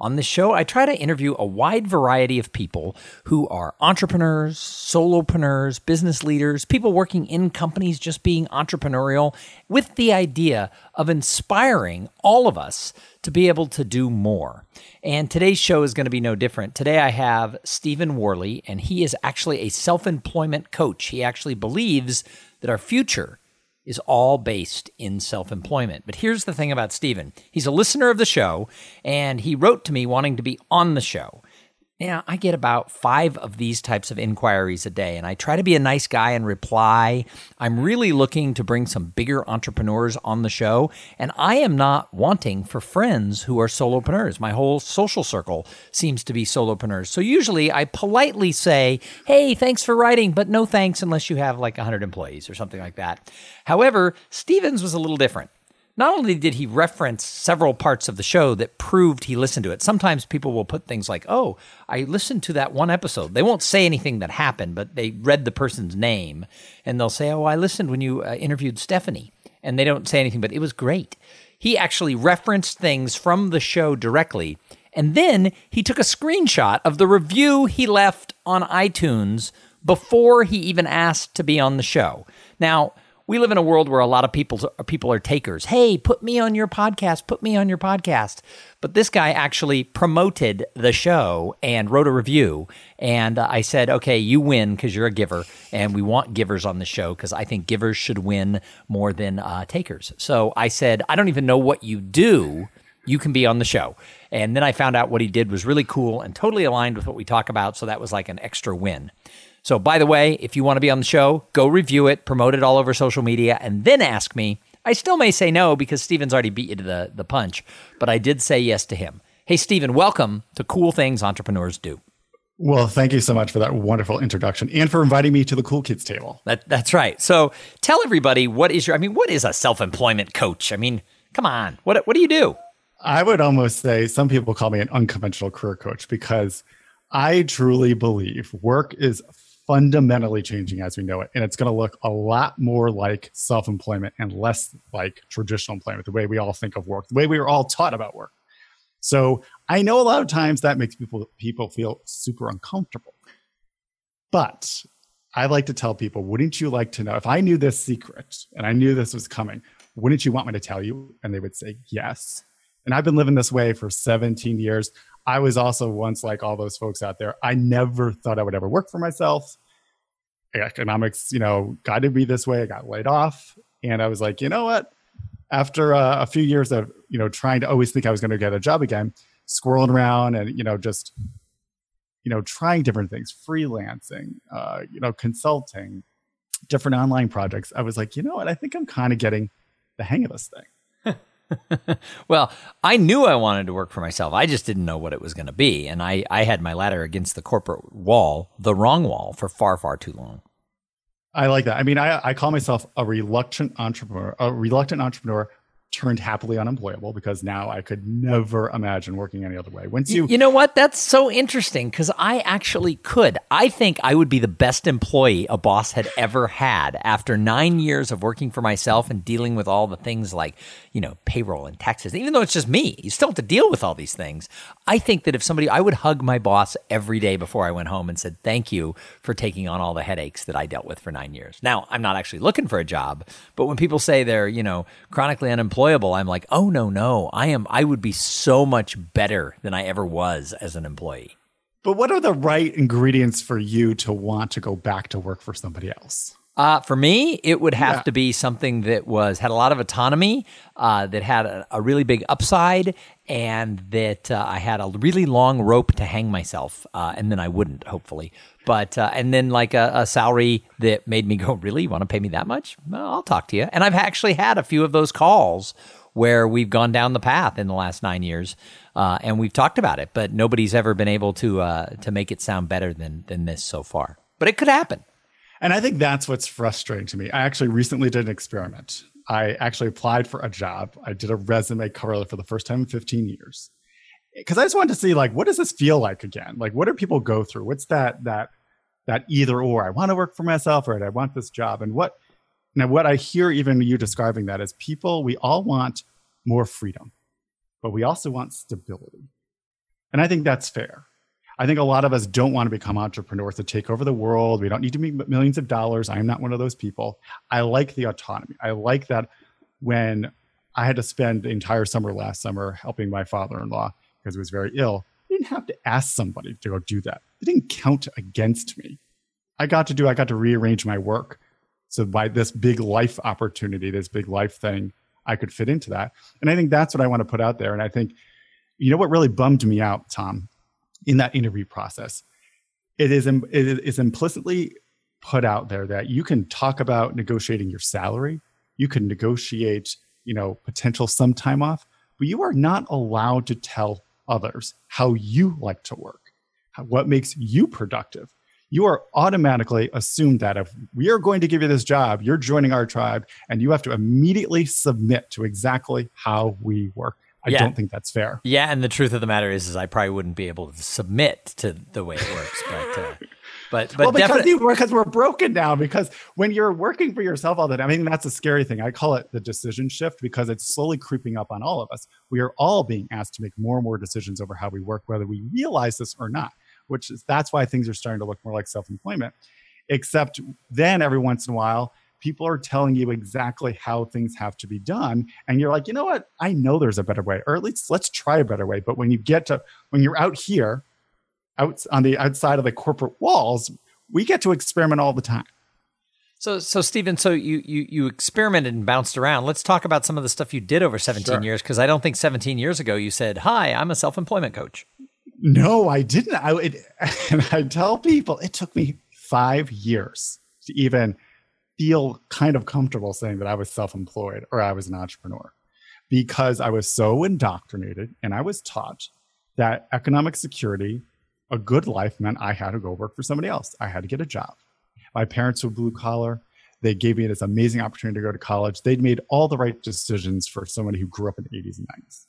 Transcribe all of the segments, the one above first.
On this show, I try to interview a wide variety of people who are entrepreneurs, solopreneurs, business leaders, people working in companies just being entrepreneurial, with the idea of inspiring all of us to be able to do more. And today's show is going to be no different. Today I have Stephen Worley, and he is actually a self employment coach. He actually believes that our future is all based in self employment. But here's the thing about Stephen he's a listener of the show, and he wrote to me wanting to be on the show. Now, I get about five of these types of inquiries a day, and I try to be a nice guy and reply. I'm really looking to bring some bigger entrepreneurs on the show, and I am not wanting for friends who are solopreneurs. My whole social circle seems to be solopreneurs. So usually I politely say, hey, thanks for writing, but no thanks unless you have like 100 employees or something like that. However, Stevens was a little different. Not only did he reference several parts of the show that proved he listened to it, sometimes people will put things like, oh, I listened to that one episode. They won't say anything that happened, but they read the person's name and they'll say, oh, I listened when you uh, interviewed Stephanie. And they don't say anything, but it was great. He actually referenced things from the show directly. And then he took a screenshot of the review he left on iTunes before he even asked to be on the show. Now, we live in a world where a lot of people people are takers. Hey, put me on your podcast. Put me on your podcast. But this guy actually promoted the show and wrote a review. And uh, I said, okay, you win because you're a giver, and we want givers on the show because I think givers should win more than uh, takers. So I said, I don't even know what you do. You can be on the show. And then I found out what he did was really cool and totally aligned with what we talk about. So that was like an extra win. So, by the way, if you want to be on the show, go review it, promote it all over social media, and then ask me. I still may say no because Steven's already beat you to the, the punch, but I did say yes to him. Hey, Steven, welcome to Cool Things Entrepreneurs Do. Well, thank you so much for that wonderful introduction and for inviting me to the Cool Kids table. That, that's right. So tell everybody what is your, I mean, what is a self employment coach? I mean, come on, what, what do you do? I would almost say some people call me an unconventional career coach because I truly believe work is fundamentally changing as we know it. And it's going to look a lot more like self employment and less like traditional employment, the way we all think of work, the way we were all taught about work. So I know a lot of times that makes people people feel super uncomfortable. But I like to tell people, wouldn't you like to know if I knew this secret and I knew this was coming, wouldn't you want me to tell you? And they would say yes. And I've been living this way for 17 years. I was also once like all those folks out there. I never thought I would ever work for myself. Economics, you know, got to be this way. I got laid off, and I was like, you know what? After uh, a few years of you know trying to always think I was going to get a job again, squirreling around and you know just you know trying different things, freelancing, uh, you know, consulting, different online projects. I was like, you know what? I think I'm kind of getting the hang of this thing. well, I knew I wanted to work for myself. I just didn't know what it was going to be. And I, I had my ladder against the corporate wall, the wrong wall, for far, far too long. I like that. I mean, I, I call myself a reluctant entrepreneur, a reluctant entrepreneur turned happily unemployable because now I could never imagine working any other way. Once you You know what? That's so interesting cuz I actually could. I think I would be the best employee a boss had ever had after 9 years of working for myself and dealing with all the things like, you know, payroll and taxes. Even though it's just me, you still have to deal with all these things. I think that if somebody I would hug my boss every day before I went home and said, "Thank you for taking on all the headaches that I dealt with for 9 years." Now, I'm not actually looking for a job, but when people say they're, you know, chronically unemployed I'm like, oh no, no, I am. I would be so much better than I ever was as an employee. But what are the right ingredients for you to want to go back to work for somebody else? Uh, for me, it would have yeah. to be something that was had a lot of autonomy, uh, that had a, a, really big upside, and that uh, I had a really long rope to hang myself, uh, and then I wouldn't, hopefully. But uh, and then like a, a, salary that made me go, really, you want to pay me that much? Well, I'll talk to you. And I've actually had a few of those calls where we've gone down the path in the last nine years, uh, and we've talked about it, but nobody's ever been able to uh, to make it sound better than than this so far. But it could happen. And I think that's what's frustrating to me. I actually recently did an experiment. I actually applied for a job. I did a resume cover letter for the first time in 15 years because I just wanted to see like what does this feel like again? Like what do people go through? What's that that that either or? I want to work for myself or I want this job. And what now what I hear even you describing that is people we all want more freedom, but we also want stability. And I think that's fair. I think a lot of us don't want to become entrepreneurs to take over the world. We don't need to make millions of dollars. I'm not one of those people. I like the autonomy. I like that when I had to spend the entire summer last summer helping my father in law because he was very ill. I didn't have to ask somebody to go do that. It didn't count against me. I got to do, I got to rearrange my work. So by this big life opportunity, this big life thing, I could fit into that. And I think that's what I want to put out there. And I think, you know what really bummed me out, Tom, in that interview process? It is, it is implicitly put out there that you can talk about negotiating your salary, you can negotiate, you know, potential some time off, but you are not allowed to tell others how you like to work, what makes you productive. You are automatically assumed that if we are going to give you this job, you're joining our tribe and you have to immediately submit to exactly how we work. I yeah. don't think that's fair. Yeah, and the truth of the matter is, is I probably wouldn't be able to submit to the way it works. But uh, but, but well, because, you, because we're broken now. Because when you're working for yourself all the time, I mean, that's a scary thing. I call it the decision shift because it's slowly creeping up on all of us. We are all being asked to make more and more decisions over how we work, whether we realize this or not. Which is that's why things are starting to look more like self-employment. Except then, every once in a while, people are telling you exactly how things have to be done and you're like you know what i know there's a better way or at least let's try a better way but when you get to when you're out here out on the outside of the corporate walls, we get to experiment all the time. So, so Stephen, so you you you experimented and bounced around. Let's talk about some of the stuff you did over 17 sure. years, because I don't think 17 years ago you said, "Hi, I'm a self-employment coach." No, I didn't. I it, and I tell people it took me five years to even feel kind of comfortable saying that I was self-employed or I was an entrepreneur, because I was so indoctrinated and I was taught that economic security a good life meant I had to go work for somebody else. I had to get a job. My parents were blue collar. They gave me this amazing opportunity to go to college. They'd made all the right decisions for somebody who grew up in the 80s and 90s.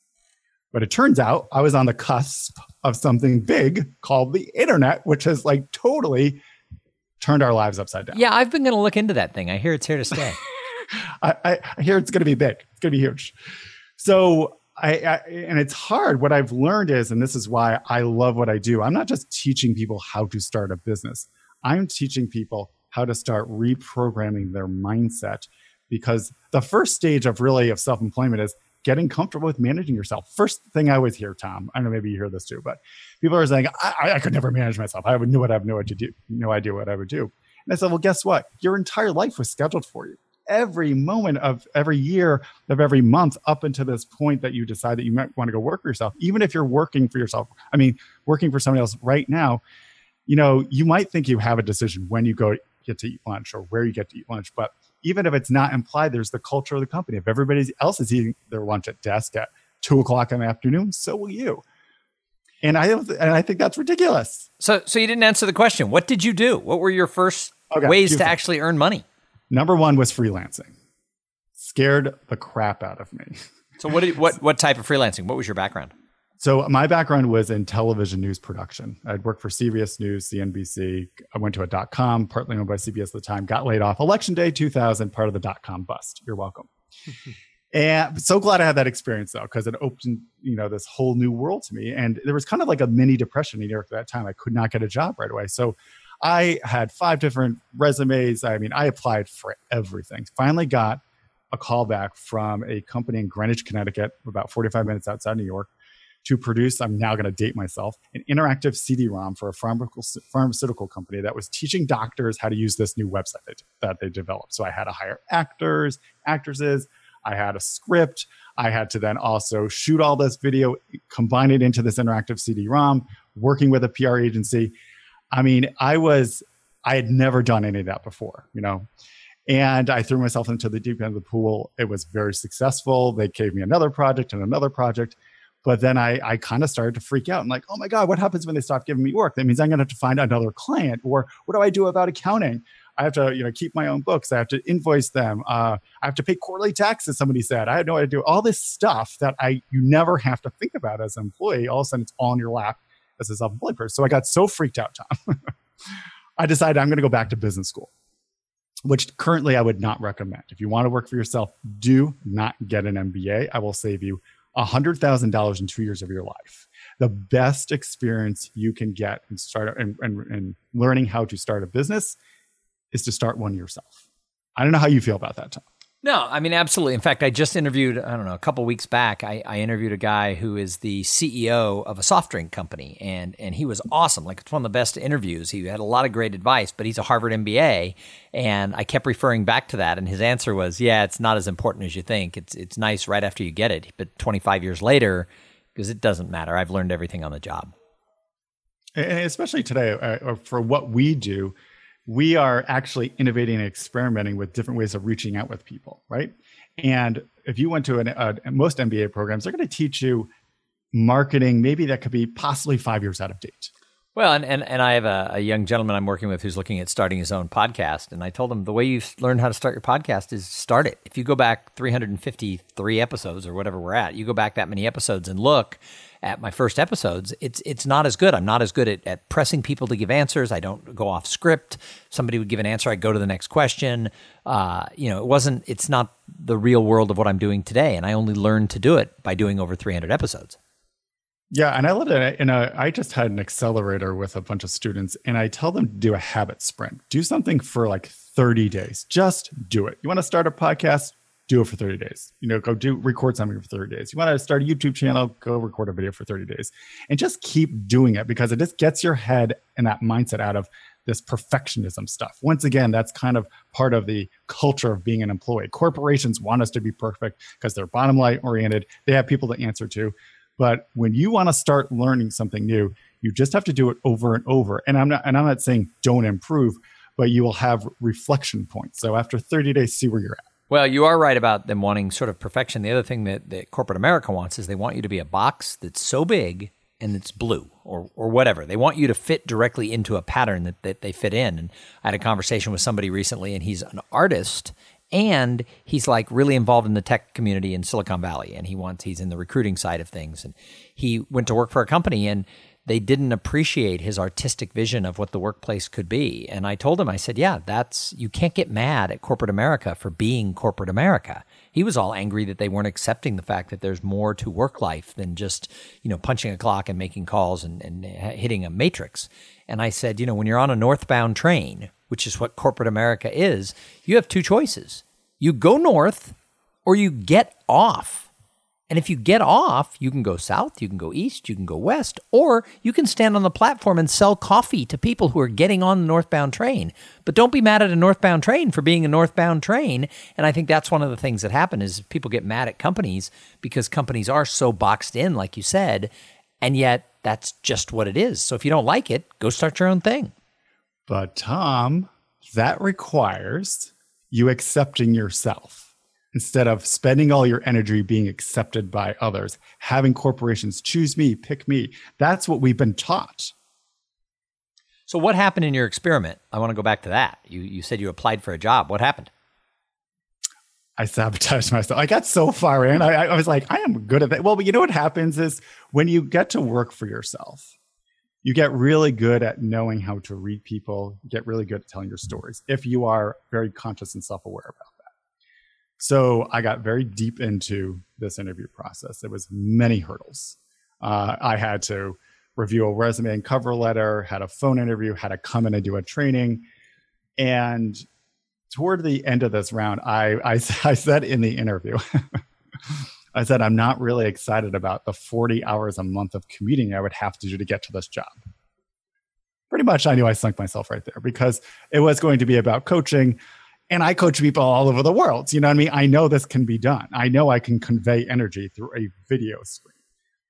But it turns out I was on the cusp of something big called the internet, which has like totally turned our lives upside down. Yeah, I've been going to look into that thing. I hear it's here to stay. I, I, hear it's going to be big. It's going to be huge. So I, I, and it's hard. What I've learned is, and this is why I love what I do. I'm not just teaching people how to start a business. I'm teaching people how to start reprogramming their mindset because the first stage of really of self-employment is getting comfortable with managing yourself. First thing I always hear, Tom, I don't know maybe you hear this too, but people are saying, I, I could never manage myself. I would knew what I have no no idea what I would do. And I said, well, guess what? Your entire life was scheduled for you every moment of every year of every month up until this point that you decide that you might want to go work for yourself even if you're working for yourself i mean working for somebody else right now you know you might think you have a decision when you go get to eat lunch or where you get to eat lunch but even if it's not implied there's the culture of the company if everybody else is eating their lunch at desk at two o'clock in the afternoon so will you and I and I think that's ridiculous. So, so you didn't answer the question. What did you do? What were your first okay, ways to actually earn money? Number one was freelancing. Scared the crap out of me. So what did, what what type of freelancing? What was your background? So my background was in television news production. I'd worked for CBS News, CNBC. I went to a dot com, partly owned by CBS at the time. Got laid off election day 2000, part of the dot com bust. You're welcome. and so glad I had that experience though, because it opened you know this whole new world to me. And there was kind of like a mini depression in New York at that time. I could not get a job right away. So I had five different resumes. I mean, I applied for everything. Finally got a call back from a company in Greenwich, Connecticut, about 45 minutes outside New York, to produce, I'm now going to date myself, an interactive CD ROM for a pharmaceutical company that was teaching doctors how to use this new website that they developed. So I had to hire actors, actresses, I had a script. I had to then also shoot all this video, combine it into this interactive CD ROM, working with a PR agency. I mean, I was, I had never done any of that before, you know? And I threw myself into the deep end of the pool. It was very successful. They gave me another project and another project. But then I, I kind of started to freak out. I'm like, oh my God, what happens when they stop giving me work? That means I'm going to have to find another client. Or what do I do about accounting? I have to, you know, keep my own books. I have to invoice them. Uh, I have to pay quarterly taxes. Somebody said I had no idea. do all this stuff that I you never have to think about as an employee. All of a sudden, it's all in your lap as a self-employed person. So I got so freaked out, Tom. I decided I'm going to go back to business school, which currently I would not recommend. If you want to work for yourself, do not get an MBA. I will save you $100,000 in two years of your life. The best experience you can get in start and, and, and learning how to start a business is to start one yourself. I don't know how you feel about that, Tom. No, I mean absolutely. In fact, I just interviewed I don't know a couple weeks back. I, I, interviewed a guy who is the CEO of a soft drink company, and and he was awesome. Like it's one of the best interviews. He had a lot of great advice, but he's a Harvard MBA, and I kept referring back to that, and his answer was, "Yeah, it's not as important as you think. It's it's nice right after you get it, but 25 years later, because it doesn't matter. I've learned everything on the job." And especially today, uh, for what we do we are actually innovating and experimenting with different ways of reaching out with people, right? And if you went to an, uh, most MBA programs, they're going to teach you marketing, maybe that could be possibly five years out of date. Well, and, and, and I have a, a, young gentleman I'm working with who's looking at starting his own podcast. And I told him the way you learn how to start your podcast is start it. If you go back 353 episodes or whatever we're at, you go back that many episodes and look, at my first episodes, it's it's not as good. I'm not as good at, at pressing people to give answers. I don't go off script. Somebody would give an answer, I go to the next question. Uh, you know, it wasn't. It's not the real world of what I'm doing today, and I only learned to do it by doing over 300 episodes. Yeah, and I love it. And I just had an accelerator with a bunch of students, and I tell them to do a habit sprint. Do something for like 30 days. Just do it. You want to start a podcast? Do it for 30 days. You know, go do record something for 30 days. You want to start a YouTube channel, go record a video for 30 days and just keep doing it because it just gets your head and that mindset out of this perfectionism stuff. Once again, that's kind of part of the culture of being an employee. Corporations want us to be perfect because they're bottom line oriented. They have people to answer to. But when you want to start learning something new, you just have to do it over and over. And I'm not and I'm not saying don't improve, but you will have reflection points. So after 30 days, see where you're at. Well, you are right about them wanting sort of perfection. The other thing that, that corporate America wants is they want you to be a box that's so big and it's blue or, or whatever. They want you to fit directly into a pattern that, that they fit in. And I had a conversation with somebody recently, and he's an artist and he's like really involved in the tech community in Silicon Valley. And he wants, he's in the recruiting side of things. And he went to work for a company and they didn't appreciate his artistic vision of what the workplace could be. And I told him, I said, yeah, that's, you can't get mad at corporate America for being corporate America. He was all angry that they weren't accepting the fact that there's more to work life than just, you know, punching a clock and making calls and, and hitting a matrix. And I said, you know, when you're on a northbound train, which is what corporate America is, you have two choices. You go north or you get off. And if you get off, you can go south, you can go east, you can go west, or you can stand on the platform and sell coffee to people who are getting on the northbound train. But don't be mad at a northbound train for being a northbound train. And I think that's one of the things that happen is people get mad at companies because companies are so boxed in, like you said, and yet that's just what it is. So if you don't like it, go start your own thing. But Tom, that requires you accepting yourself instead of spending all your energy being accepted by others, having corporations choose me, pick me. That's what we've been taught. So, what happened in your experiment? I want to go back to that. You, you said you applied for a job. What happened? I sabotaged myself. I got so far in. I, I was like, I am good at that. Well, but you know what happens is when you get to work for yourself, you get really good at knowing how to read people, get really good at telling your stories if you are very conscious and self aware about so I got very deep into this interview process. There was many hurdles. Uh, I had to review a resume and cover letter, had a phone interview, had to come in and do a training. And toward the end of this round, I, I, I said in the interview, I said, I'm not really excited about the 40 hours a month of commuting I would have to do to get to this job. Pretty much, I knew I sunk myself right there because it was going to be about coaching and I coach people all over the world. You know what I mean? I know this can be done. I know I can convey energy through a video screen.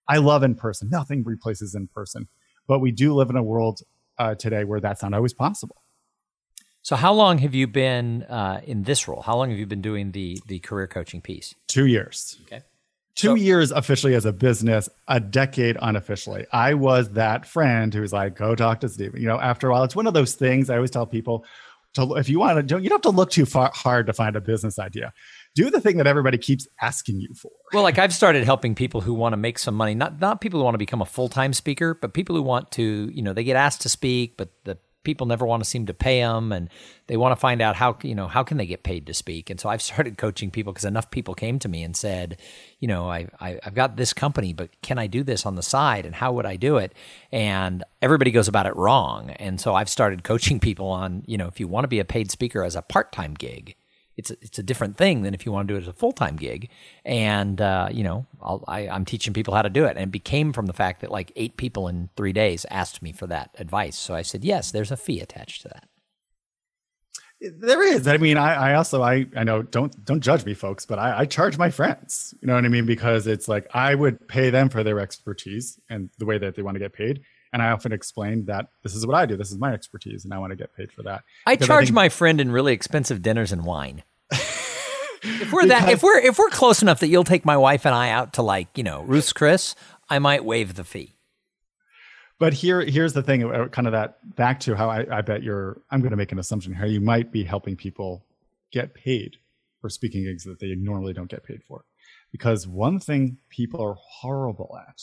I love in person. Nothing replaces in person. But we do live in a world uh, today where that's not always possible. So, how long have you been uh, in this role? How long have you been doing the the career coaching piece? Two years. Okay. Two So- years officially as a business, a decade unofficially. I was that friend who's like, go talk to Steve. You know, after a while, it's one of those things I always tell people to, if you want to, don't, you don't have to look too far hard to find a business idea. Do the thing that everybody keeps asking you for. Well, like I've started helping people who want to make some money, not not people who want to become a full time speaker, but people who want to, you know, they get asked to speak, but the people never want to seem to pay them, and they want to find out how you know how can they get paid to speak. And so I've started coaching people because enough people came to me and said, you know, I, I I've got this company, but can I do this on the side, and how would I do it? And everybody goes about it wrong, and so I've started coaching people on, you know, if you want to be a paid speaker as a part time gig it's a, it's a different thing than if you want to do it as a full time gig. And uh, you know, I'll, I, I'm teaching people how to do it, and it became from the fact that like eight people in three days asked me for that advice. So I said, yes, there's a fee attached to that. There is. I mean, I, I also I I know don't don't judge me, folks, but I, I charge my friends. You know what I mean? Because it's like I would pay them for their expertise and the way that they want to get paid. And I often explain that this is what I do. This is my expertise, and I want to get paid for that. I charge think- my friend in really expensive dinners and wine. if we're that, Because- if we're if we're close enough that you'll take my wife and I out to like you know Ruth's Chris, I might waive the fee. But here, here's the thing, uh, kind of that back to how I, I bet you're. I'm going to make an assumption here. You might be helping people get paid for speaking gigs that they normally don't get paid for, because one thing people are horrible at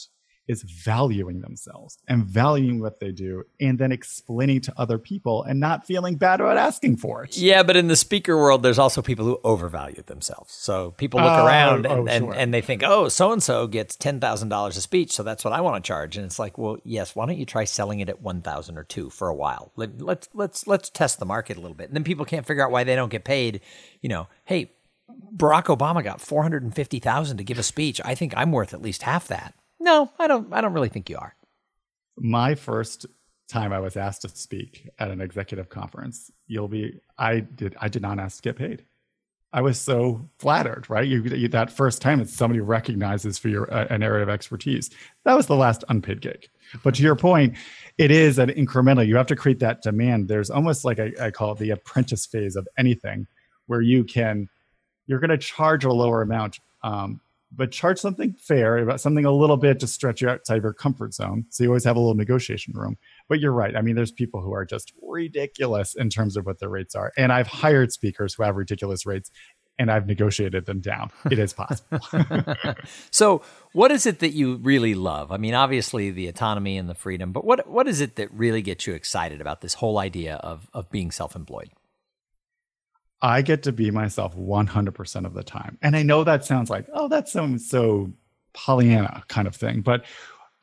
is valuing themselves and valuing what they do, and then explaining to other people and not feeling bad about asking for it. Yeah, but in the speaker world, there's also people who overvalue themselves. So people look Oh, around oh, and, and, sure. and they think, oh, so and so gets ten thousand dollars a speech, so that's what I want to charge. And it's like, well, yes, why don't you try selling it at one thousand or two for a while? Let, let's let's let's test the market a little bit, and then people can't figure out why they don't get paid. You know, hey, Barack Obama got four hundred and fifty thousand to give a speech. I think I'm worth at least half that. No, I don't. I don't really think you are. my first time I was asked to speak at an executive conference, you'll be I did I did not ask to get paid. I was so flattered, right? You, you that first time it's somebody recognizes for your uh, an area of expertise. That was the last unpaid gig. But to your point, it is an incremental. You have to create that demand. There's almost like I, I call it the apprentice phase of anything, where you can you're going to charge a lower amount, um, but charge something fair, about something a little bit to stretch you outside of your comfort zone. So you always have a little negotiation room. But you're right. I mean, there's people who are just ridiculous in terms of what their rates are. And I've hired speakers who have ridiculous rates and I've negotiated them down. It is possible. So, what is it that you really love? I mean, obviously the autonomy and the freedom, but what what is it that really gets you excited about this whole idea of of being self-employed? I get to be myself 100% of the time. And I know that sounds like, oh, that's so, so Pollyanna kind of thing. But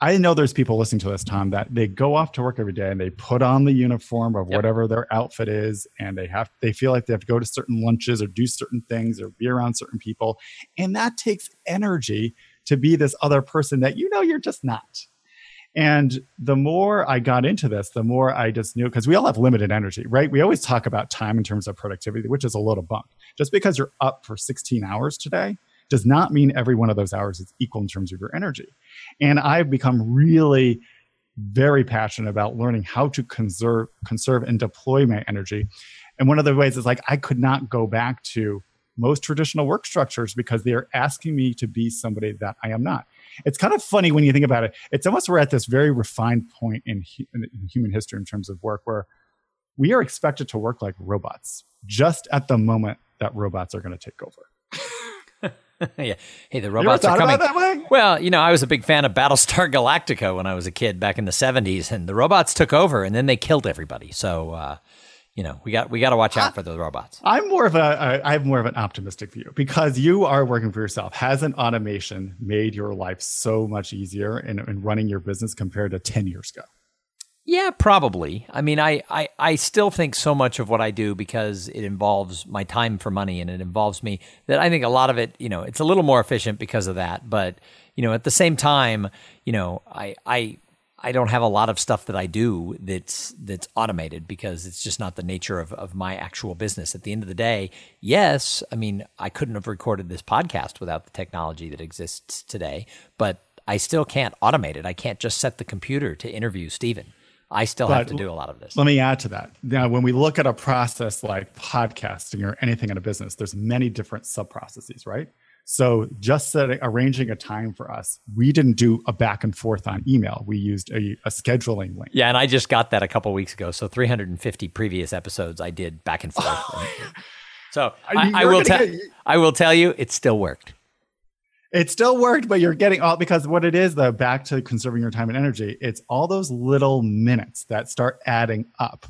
I know there's people listening to this, Tom, that they go off to work every day and they put on the uniform of Yep. whatever their outfit is. And they have, they feel like they have to go to certain lunches or do certain things or be around certain people. And that takes energy to be this other person that you know you're just not. And the more I got into this, the more I just knew because we all have limited energy, right? We always talk about time in terms of productivity, which is a little bunk. Just because you're up for 16 hours today does not mean every one of those hours is equal in terms of your energy. And I've become really very passionate about learning how to conserve conserve and deploy my energy. And one of the ways is like I could not go back to most traditional work structures because they are asking me to be somebody that I am not. It's kind of funny when you think about it. It's almost we're at this very refined point in, hu- in human history in terms of work where we are expected to work like robots just at the moment that robots are going to take over. yeah. Hey, the robots are coming. about that way? Well, you know, I was a big fan of Battlestar Galactica when I was a kid back in the 70s and the robots took over and then they killed everybody. So, uh, you know, we got we got to watch out for the robots. I'm more of a I have more of an optimistic view because you are working for yourself. Hasn't automation made your life so much easier in, in running your business compared to 10 years ago? Yeah, probably. I mean, I, I, I still think so much of what I do because it involves my time for money and it involves me that I think a lot of it, you know, it's a little more efficient because of that. But, you know, at the same time, you know, I, I, I don't have a lot of stuff that I do that's that's automated because it's just not the nature of, of my actual business. At the end of the day, yes, I mean I couldn't have recorded this podcast without the technology that exists today, but I still can't automate it. I can't just set the computer to interview Steven. I still but have to do a lot of this. Let me add to that. Now, when we look at a process like podcasting or anything in a business, there's many different sub processes, right? So just setting, arranging a time for us, we didn't do a back and forth on email. We used a, a scheduling link. Yeah, and I just got that a couple weeks ago. So 350 previous episodes I did back and forth. so I, I, will tell I will tell you, it still worked. It still worked, but you're getting all because what it is, though, back to conserving your time and energy, it's all those little minutes that start adding up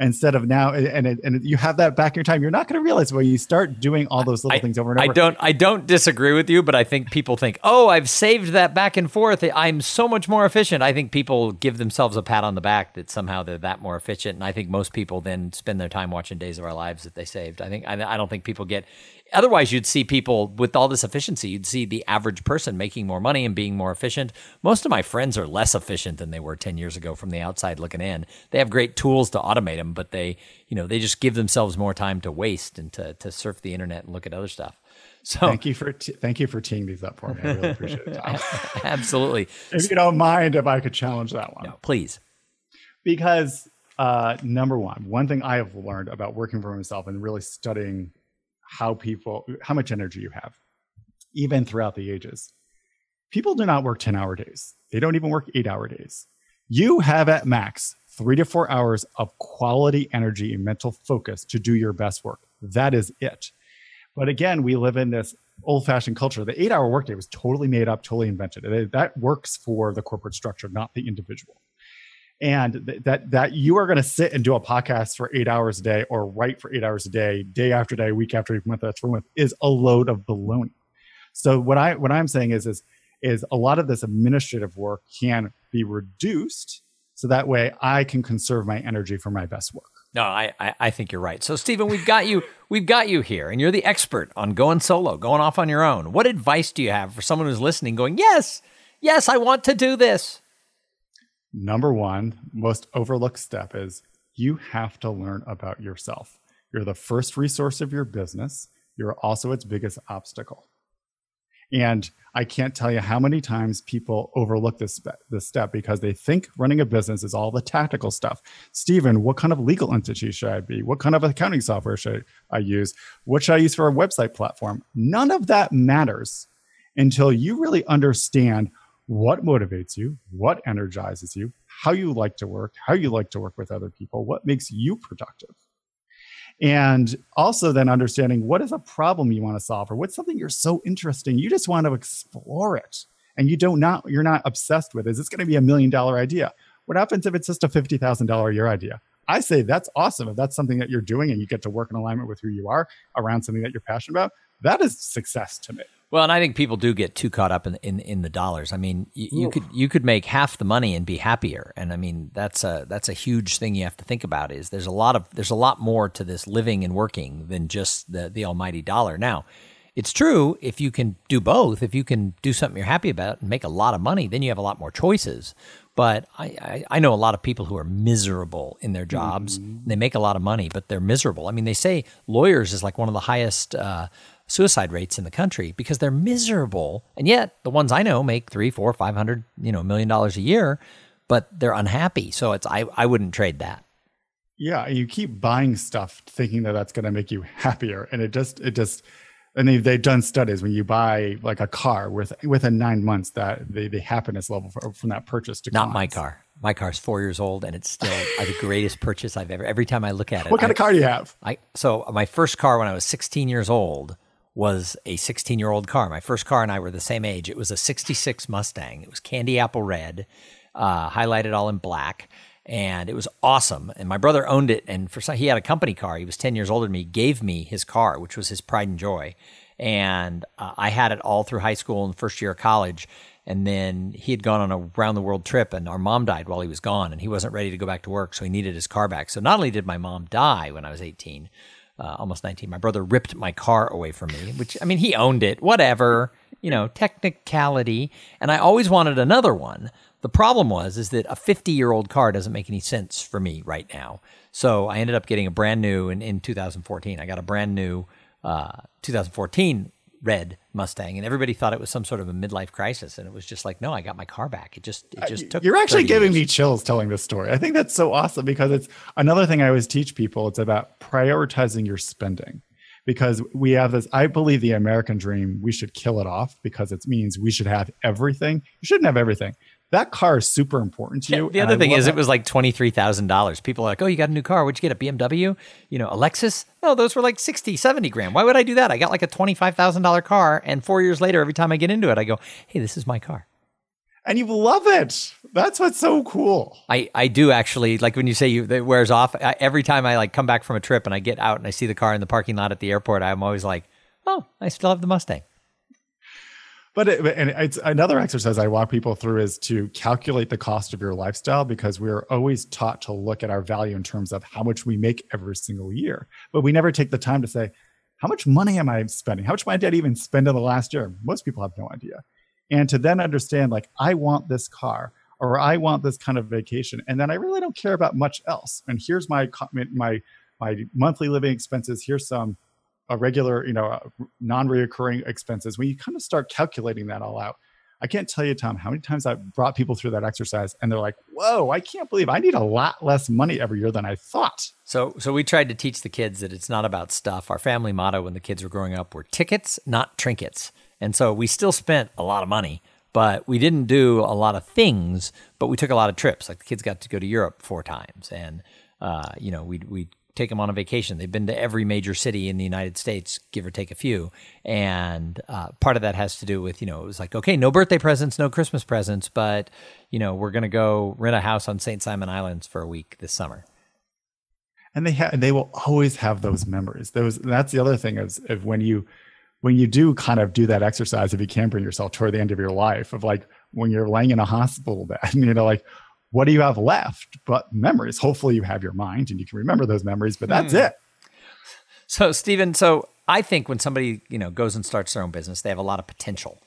instead of now and it, and you have that back in your time you're not going to realize when you start doing all those little I, things over and over. i don't i don't disagree with you but i think people think oh i've saved that back and forth. I'm so much more efficient. I think people give themselves a pat on the back that somehow they're that more efficient and i think most people then spend their time watching days of our lives that they saved. I think i, I don't think people get Otherwise, you'd see people with all this efficiency. You'd see the average person making more money and being more efficient. Most of my friends are less efficient than they were 10 years ago from the outside looking in. They have great tools to automate them, but they, you know, they just give themselves more time to waste and to, to surf the internet and look at other stuff. So thank you for t- thank you for teeing these up for me. I really appreciate it. Absolutely. if you don't mind, if I could challenge that one, no, please. Because uh, number one, one thing I have learned about working for myself and really studying how people how much energy you have even throughout the ages. People do not work 10 hour days. They don't even work 8 hour days. You have at max 3 to 4 hours of quality energy and mental focus to do your best work. That is it. But again we live in this old fashioned culture. The 8 hour workday was totally made up totally invented. That works for the corporate structure not the individual and th- that that you are going to sit and do a podcast for eight hours a day or write for eight hours a day day after day week after week month after month is a load of baloney so what i what i'm saying is is is a lot of this administrative work can be reduced so that way i can conserve my energy for my best work no, I, I, I think you're right. So, Stephen, we've got you. We've got you here, and you're the expert on going solo, going off on your own. What advice do you have for someone who's listening, going, "Yes, yes, I want to do this"? Number one, most overlooked step is you have to learn about yourself. You're the first resource of your business. You're also its biggest obstacle. And I can't tell you how many times people overlook this, this step because they think running a business is all the tactical stuff. Stephen, what kind of legal entity should I be? What kind of accounting software should I use? What should I use for a website platform? None of that matters until you really understand what motivates you, what energizes you, how you like to work, how you like to work with other people, what makes you productive. And also then understanding what is a problem you want to solve or what's something you're so interesting, you just want to explore it and you don't not you're not obsessed with. Is this going to be a million dollar idea? What happens if it's just a fifty thousand dollar a year idea? I say that's awesome. If that's something that you're doing and you get to work in alignment with who you are around something that you're passionate about, that is success to me. Well, and I think people do get too caught up in in, in the dollars. I mean, you, you could you could make half the money and be happier, and I mean that's a that's a huge thing you have to think about. Is there's a lot of there's a lot more to this living and working than just the the almighty dollar. Now, it's true if you can do both. If you can do something you're happy about and make a lot of money, then you have a lot more choices. But I, I, I know a lot of people who are miserable in their jobs. Mm-hmm. They make a lot of money, but they're miserable. I mean, they say lawyers is like one of the highest. Uh, suicide rates in the country because they're miserable. And yet the ones I know make three, four, five hundred, you know, million dollars a year, but they're unhappy. So it's I, I wouldn't trade that. Yeah, you keep buying stuff thinking that that's going to make you happier, and it just it just and they've, they've done studies when you buy like a car with within nine months that the, the happiness level for, from that purchase to not my car my car's four years old and it's still uh, the greatest purchase i've ever every time i look at it what kind I, of car do you have i so my first car when i was 16 years old was a 16 year old car. My first car and I were the same age. It was a 66 Mustang. It was candy apple red, uh, highlighted all in black. And it was awesome. And my brother owned it. And for some, he had a company car. He was 10 years older than me, gave me his car, which was his pride and joy. And uh, I had it all through high school and first year of college. And then he had gone on a round the world trip, and our mom died while he was gone, and he wasn't ready to go back to work, so he needed his car back. So not only did my mom die when I was 18, uh, almost 19. My brother ripped my car away from me, which, I mean, he owned it, whatever, you know, technicality. And I always wanted another one. The problem was, is that a 50 year old car doesn't make any sense for me right now. So I ended up getting a brand new in, in 2014. I got a brand new uh, 2014 red Mustang, and everybody thought it was some sort of a midlife crisis, and it was just like, no, I got my car back. It just it uh, just took. You're actually giving years. me chills telling this story. I think that's so awesome because it's another thing I always teach people. It's about prioritizing your spending because we have this. I believe the American dream. We should kill it off because it means we should have everything. You shouldn't have everything. That car is super important to Yeah, you. the other thing is, that. it was like twenty three thousand dollars. People are like, "Oh, you got a new car? What'd you get? A BMW? You know, a Lexus? No, those were like 60, 70 grand. Why would I do that? I got like a twenty five thousand dollar car, and four years later, every time I get into it, I go, "Hey, this is my car." and you love it. That's what's so cool. I, I do actually like when you say you it wears off. I, every time I like come back from a trip and I get out and I see the car in the parking lot at the airport, I'm always like, "Oh, I still have the Mustang." But it, and it's another exercise I walk people through is to calculate the cost of your lifestyle because we're always taught to look at our value in terms of how much we make every single year, but we never take the time to say, how much money am I spending? How much money did I even spend in the last year? Most people have no idea. And to then understand, like, I want this car or I want this kind of vacation, and then I really don't care about much else. And here's my my my monthly living expenses. Here's some a regular, you know, uh, non-reoccurring expenses. When you kind of start calculating that all out, I can't tell you, Tom, how many times I've brought people through that exercise, and they're like, "Whoa, I can't believe I need a lot less money every year than I thought." So, so we tried to teach the kids that it's not about stuff. Our family motto when the kids were growing up were tickets, not trinkets. And so we still spent a lot of money, but we didn't do a lot of things. But we took a lot of trips. Like the kids got to go to Europe four times, and uh, you know, we we take them on a vacation. They've been to every major city in the United States, give or take a few. And uh, part of that has to do with, you know, it was like, okay, no birthday presents, no Christmas presents, but, you know, we're going to go rent a house on St. Simons Island for a week this summer. and they have they will always have those memories those that's the other thing is if when you when you do kind of do that exercise if you can bring yourself toward the end of your life of like when you're laying in a hospital bed you know like what do you have left but memories hopefully you have your mind and you can remember those memories but that's hmm. it So, Stephen, so I think when somebody, you know, goes and starts their own business, they have a lot of potential.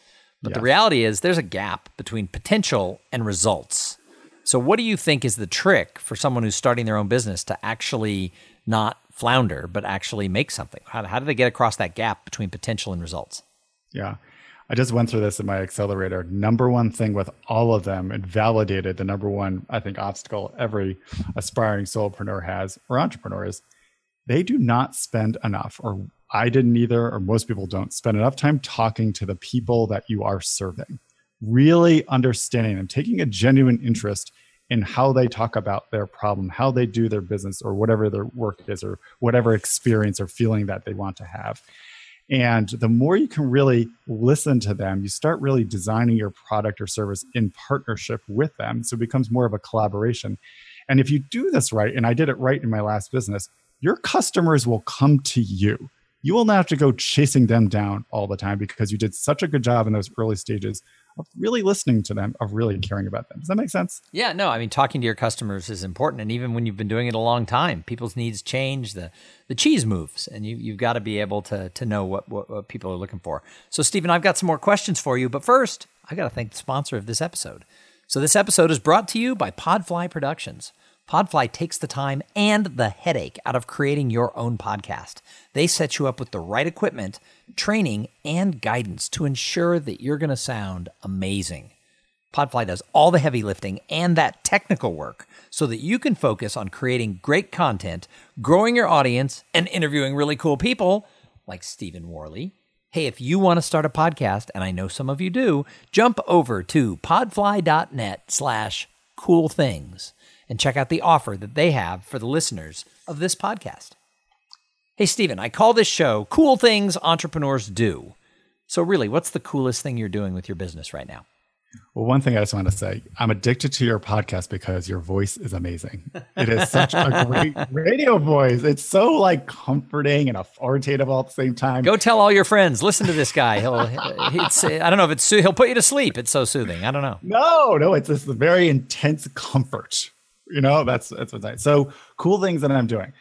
But the reality is there's a gap between potential and results. So, what do you think is the trick for someone who's starting their own business to actually not flounder, but actually make something? How, how do they get across that gap between potential and results? Yeah. I just went through this in my accelerator. Number one thing with all of them, it validated the number one, I think, obstacle every aspiring solopreneur has or entrepreneur is they do not spend enough, or I didn't either, or most people don't spend enough time talking to the people that you are serving, really understanding them, taking a genuine interest in how they talk about their problem, how they do their business, or whatever their work is, or whatever experience or feeling that they want to have. And the more you can really listen to them, you start really designing your product or service in partnership with them. So it becomes more of a collaboration. And if you do this right, and I did it right in my last business, your customers will come to you. You will not have to go chasing them down all the time because you did such a good job in those early stages of really listening to them, of really caring about them. Does that make sense? Yeah, no, I mean talking to your customers is important, and even when you've been doing it a long time, people's needs change. the The cheese moves, and you you've got to be able to to know what, what what people are looking for. So, Stephen, I've got some more questions for you, but first, I got to thank the sponsor of this episode. So, this episode is brought to you by Podfly Productions. Podfly takes the time and the headache out of creating your own podcast. They set you up with the right equipment, training, and guidance to ensure that you're going to sound amazing. Podfly does all the heavy lifting and that technical work so that you can focus on creating great content, growing your audience, and interviewing really cool people like Stephen Worley. Hey, if you want to start a podcast, and I know some of you do, jump over to podfly.net slash cool things and check out the offer that they have for the listeners of this podcast. Hey, Stephen, I call this show Cool Things Entrepreneurs Do. So, really, what's the coolest thing you're doing with your business right now? Well, one thing I just want to say, I'm addicted to your podcast because your voice is amazing. It is such a great radio voice. It's so like comforting and authoritative all at the same time. Go tell all your friends. Listen to this guy. He'll. I don't know if it's. He'll put you to sleep. It's so soothing. I don't know. No, no, it's this very intense comfort. You know, that's that's what's nice. So cool things that I'm doing.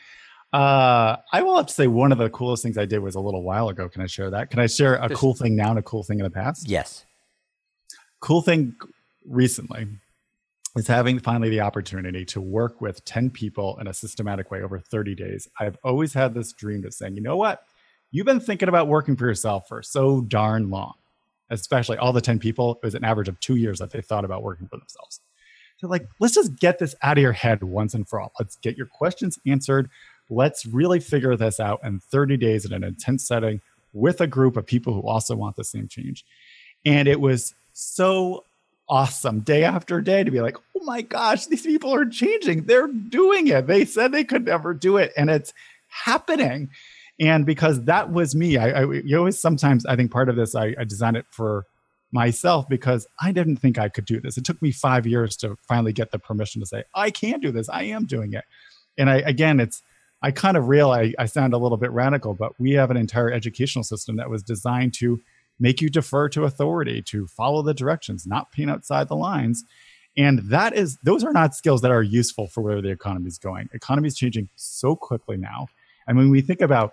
Uh, I will have to say one of the coolest things I did was a little while ago. Can I share that? Can I share a cool thing now and a cool thing in the past? Yes. cool thing recently is having finally the opportunity to work with 10 people in a systematic way over 30 days. I've always had this dream of saying, you know what? you've been thinking about working for yourself for so darn long, especially all the 10 people, it was an average of two years that they thought about working for themselves. Like, let's just get this out of your head once and for all. Let's get your questions answered. Let's really figure this out in 30 days in an intense setting with a group of people who also want the same change. And it was so awesome day after day to be like, oh my gosh, these people are changing. They're doing it. They said they could never do it, and it's happening. And because that was me, I, I you always sometimes I think part of this I, I designed it for myself because I didn't think I could do this. It took me five years to finally get the permission to say I can do this. I am doing it. And I again, it's I kind of realize I, sound a little bit radical, but we have an entire educational system that was designed to make you defer to authority, to follow the directions, not paint outside the lines. And that is, those are not skills that are useful for where the economy is going. Economy is changing so quickly now. And when we think about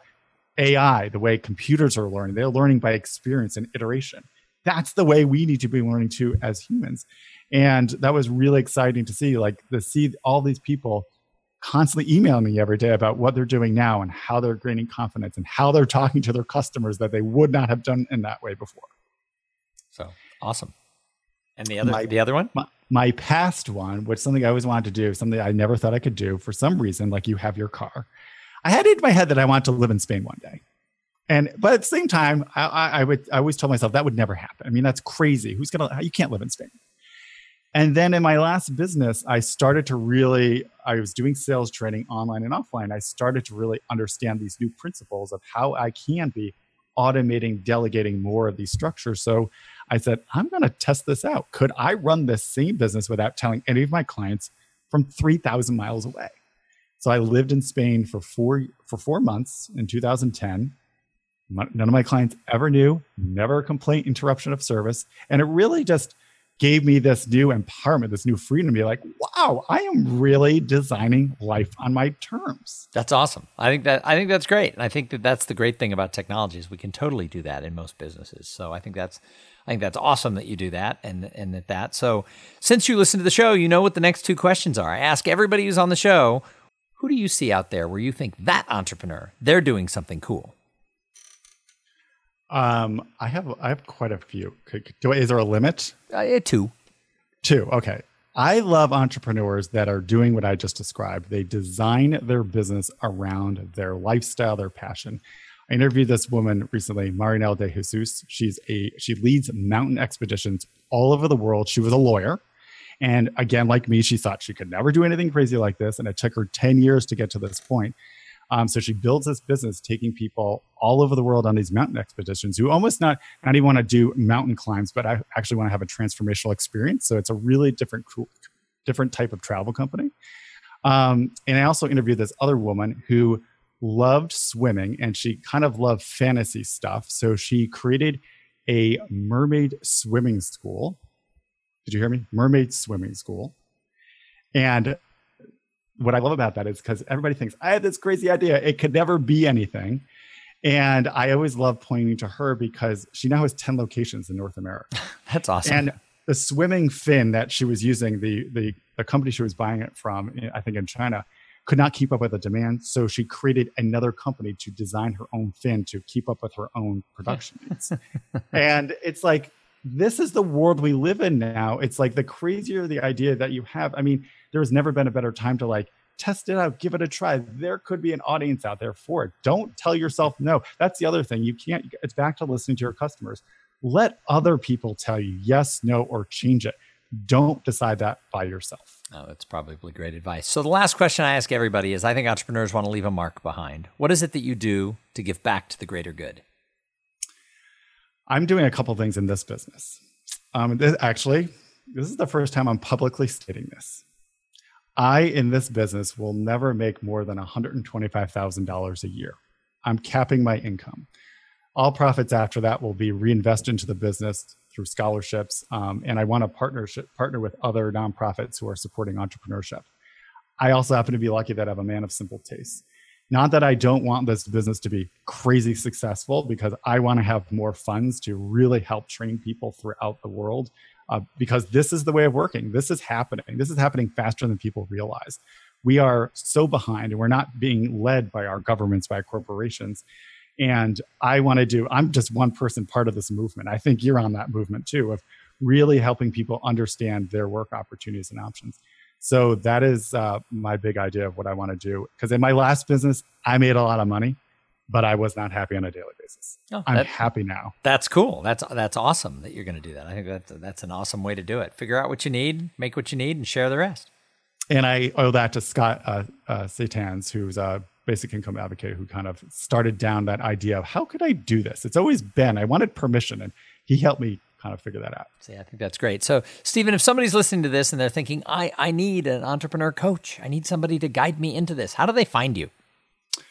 AI, the way computers are learning, they're learning by experience and iteration. That's the way we need to be learning too as humans. And that was really exciting to see, like to see all these people constantly emailing me every day about what they're doing now and how they're gaining confidence and how they're talking to their customers that they would not have done in that way before. So awesome. And the other, my, the other one, my, my past one, which something I always wanted to do, something I never thought I could do for some reason, like you have your car. I had it in my head that I want to live in Spain one day. And but at the same time, I, I, would I always tell myself that would never happen. I mean, that's crazy. Who's gonna? You can't live in Spain. And then in my last business, I started to really, I was doing sales training online and offline. I started to really understand these new principles of how I can be automating, delegating more of these structures. So I said, I'm going to test this out. Could I run this same business without telling any of my clients from 3,000 miles away? So I lived in Spain for four for four months in 2010. None of my clients ever knew, never a complaint, interruption of service, and it really just gave me this new empowerment, this new freedom to be like, wow, I am really designing life on my terms. That's awesome. I think that I think that's great. And I think that that's the great thing about technology is we can totally do that in most businesses. So I think that's I think that's awesome that you do that and and that that. So since you listen to the show, you know what the next two questions are. I ask everybody who's on the show, who do you see out there where you think that entrepreneur, they're doing something cool? Um, I have I have quite a few. Do, is there a limit? Uh, two. Two. Okay. I love entrepreneurs that are doing what I just described. They design their business around their lifestyle, their passion. I interviewed this woman recently, Marinel de Jesus. She's a she leads mountain expeditions all over the world. She was a lawyer. And again, like me, she thought she could never do anything crazy like this. And it took her 10 years to get to this point. Um, so she builds this business, taking people all over the world on these mountain expeditions who almost not not even want to do mountain climbs, but I actually want to have a transformational experience. So it's a really different cool, different type of travel company. Um, and I also interviewed this other woman who loved swimming and she kind of loved fantasy stuff. So she created a mermaid swimming school. Did you hear me? Mermaid swimming school. And what I love about that is because everybody thinks I had this crazy idea. It could never be anything. And I always love pointing to her because she now has 10 locations in North America. That's awesome. And the swimming fin that she was using, the, the, the company she was buying it from, eh, I think in China, could not keep up with the demand. So she created another company to design her own fin to keep up with her own production needs. and it's like, this is the world we live in now. It's like the crazier the idea that you have. I mean, there has never been a better time to like test it out, give it a try. There could be an audience out there for it. Don't tell yourself no. That's the other thing. You can't, it's back to listening to your customers. Let other people tell you yes, no, or change it. Don't decide that by yourself. Oh, that's probably great advice. So, the last question I ask everybody is I think entrepreneurs want to leave a mark behind. What is it that you do to give back to the greater good? I'm doing a couple things in this business. Um, this, actually, this is the first time I'm publicly stating this. I, in this business, will never make more than $125,000 a year. I'm capping my income. All profits after that will be reinvested into the business through scholarships. Um, and I want to partnership partner with other nonprofits who are supporting entrepreneurship. I also happen to be lucky that I'm a man of simple tastes. Not that I don't want this business to be crazy successful, because I want to have more funds to really help train people throughout the world uh, because this is the way of working. This is happening. This is happening faster than people realize. We are so behind and we're not being led by our governments, by corporations. And I want to do, I'm just one person part of this movement. I think you're on that movement too of really helping people understand their work opportunities and options. So that is uh, my big idea of what I want to do. Because in my last business, I made a lot of money, but I was not happy on a daily basis. Oh, I'm happy now. That's cool. That's that's awesome that you're going to do that. I think that's that's an awesome way to do it. Figure out what you need, make what you need, and share the rest. And I owe that to Scott uh, uh, Santens, who's a basic income advocate, who kind of started down that idea of how could I do this? It's always been I wanted permission, and he helped me kind of figure that out. See, I think that's great. So, Stephen, if somebody's listening to this and they're thinking, I, I need an entrepreneur coach, I need somebody to guide me into this, how do they find you?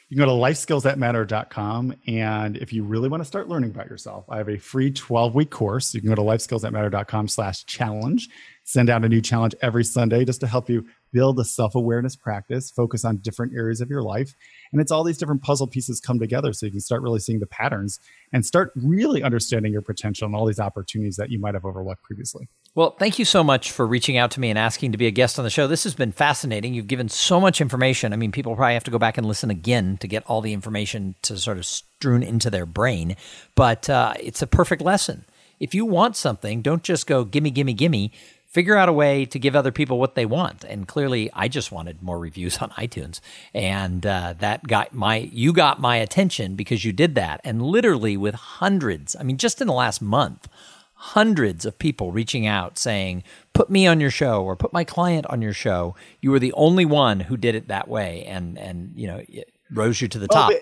You can go to lifeskillsthatmatter.com. And if you really want to start learning about yourself, I have a free 12 week course. You can go to lifeskillsthatmatter.com slash challenge, send out a new challenge every Sunday just to help you build a self awareness practice, focus on different areas of your life. And it's all these different puzzle pieces come together so you can start really seeing the patterns and start really understanding your potential and all these opportunities that you might have overlooked previously. Well, thank you so much for reaching out to me and asking to be a guest on the show. This has been fascinating. You've given so much information. I mean, people probably have to go back and listen again to get all the information to sort of strewn into their brain, but uh, it's a perfect lesson. If you want something, don't just go gimme, gimme, gimme figure out a way to give other people what they want. And clearly, I just wanted more reviews on iTunes, and uh, that got my you got my attention because you did that. And literally, with hundreds, I mean, just in the last month, hundreds of people reaching out saying, "Put me on your show" or "Put my client on your show." You were the only one who did it that way, and and you know, it rose you to the top. Well,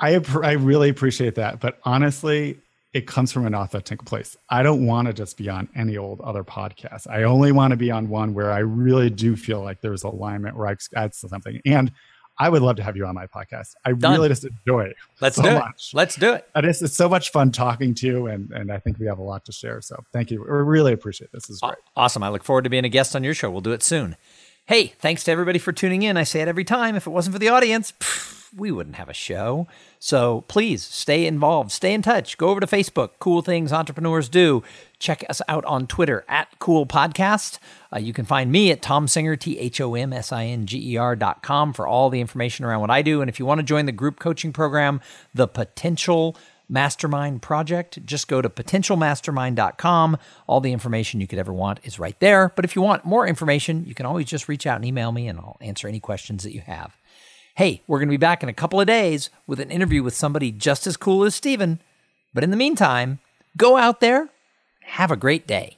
I I really appreciate that, but honestly, it comes from an authentic place. I don't want to just be on any old other podcast. I only want to be on one where I really do feel like there's alignment where I add something. And I would love to have you on my podcast. I Done. really just enjoy it. Let's so do it. Much. Let's do it. And it's, it's so much fun talking to you, and, and I think we have a lot to share. So thank you. We really appreciate this. This is great. Awesome. I look forward to being a guest on your show. We'll do it soon. Hey, thanks to everybody for tuning in. I say it every time. If it wasn't for the audience, pff, we wouldn't have a show. So please stay involved, stay in touch. Go over to Facebook, Cool Things Entrepreneurs Do. Check us out on Twitter at Cool Podcast. Uh, you can find me at Thom Singer, T H O M S I N G E R dot com for all the information around what I do. And if you want to join the group coaching program, The Potential Mastermind Project, just go to potentialmastermind.com. All the information you could ever want is right there. But if you want more information, you can always just reach out and email me, and I'll answer any questions that you have. Hey, we're going to be back in a couple of days with an interview with somebody just as cool as Steven. But in the meantime, go out there, have a great day.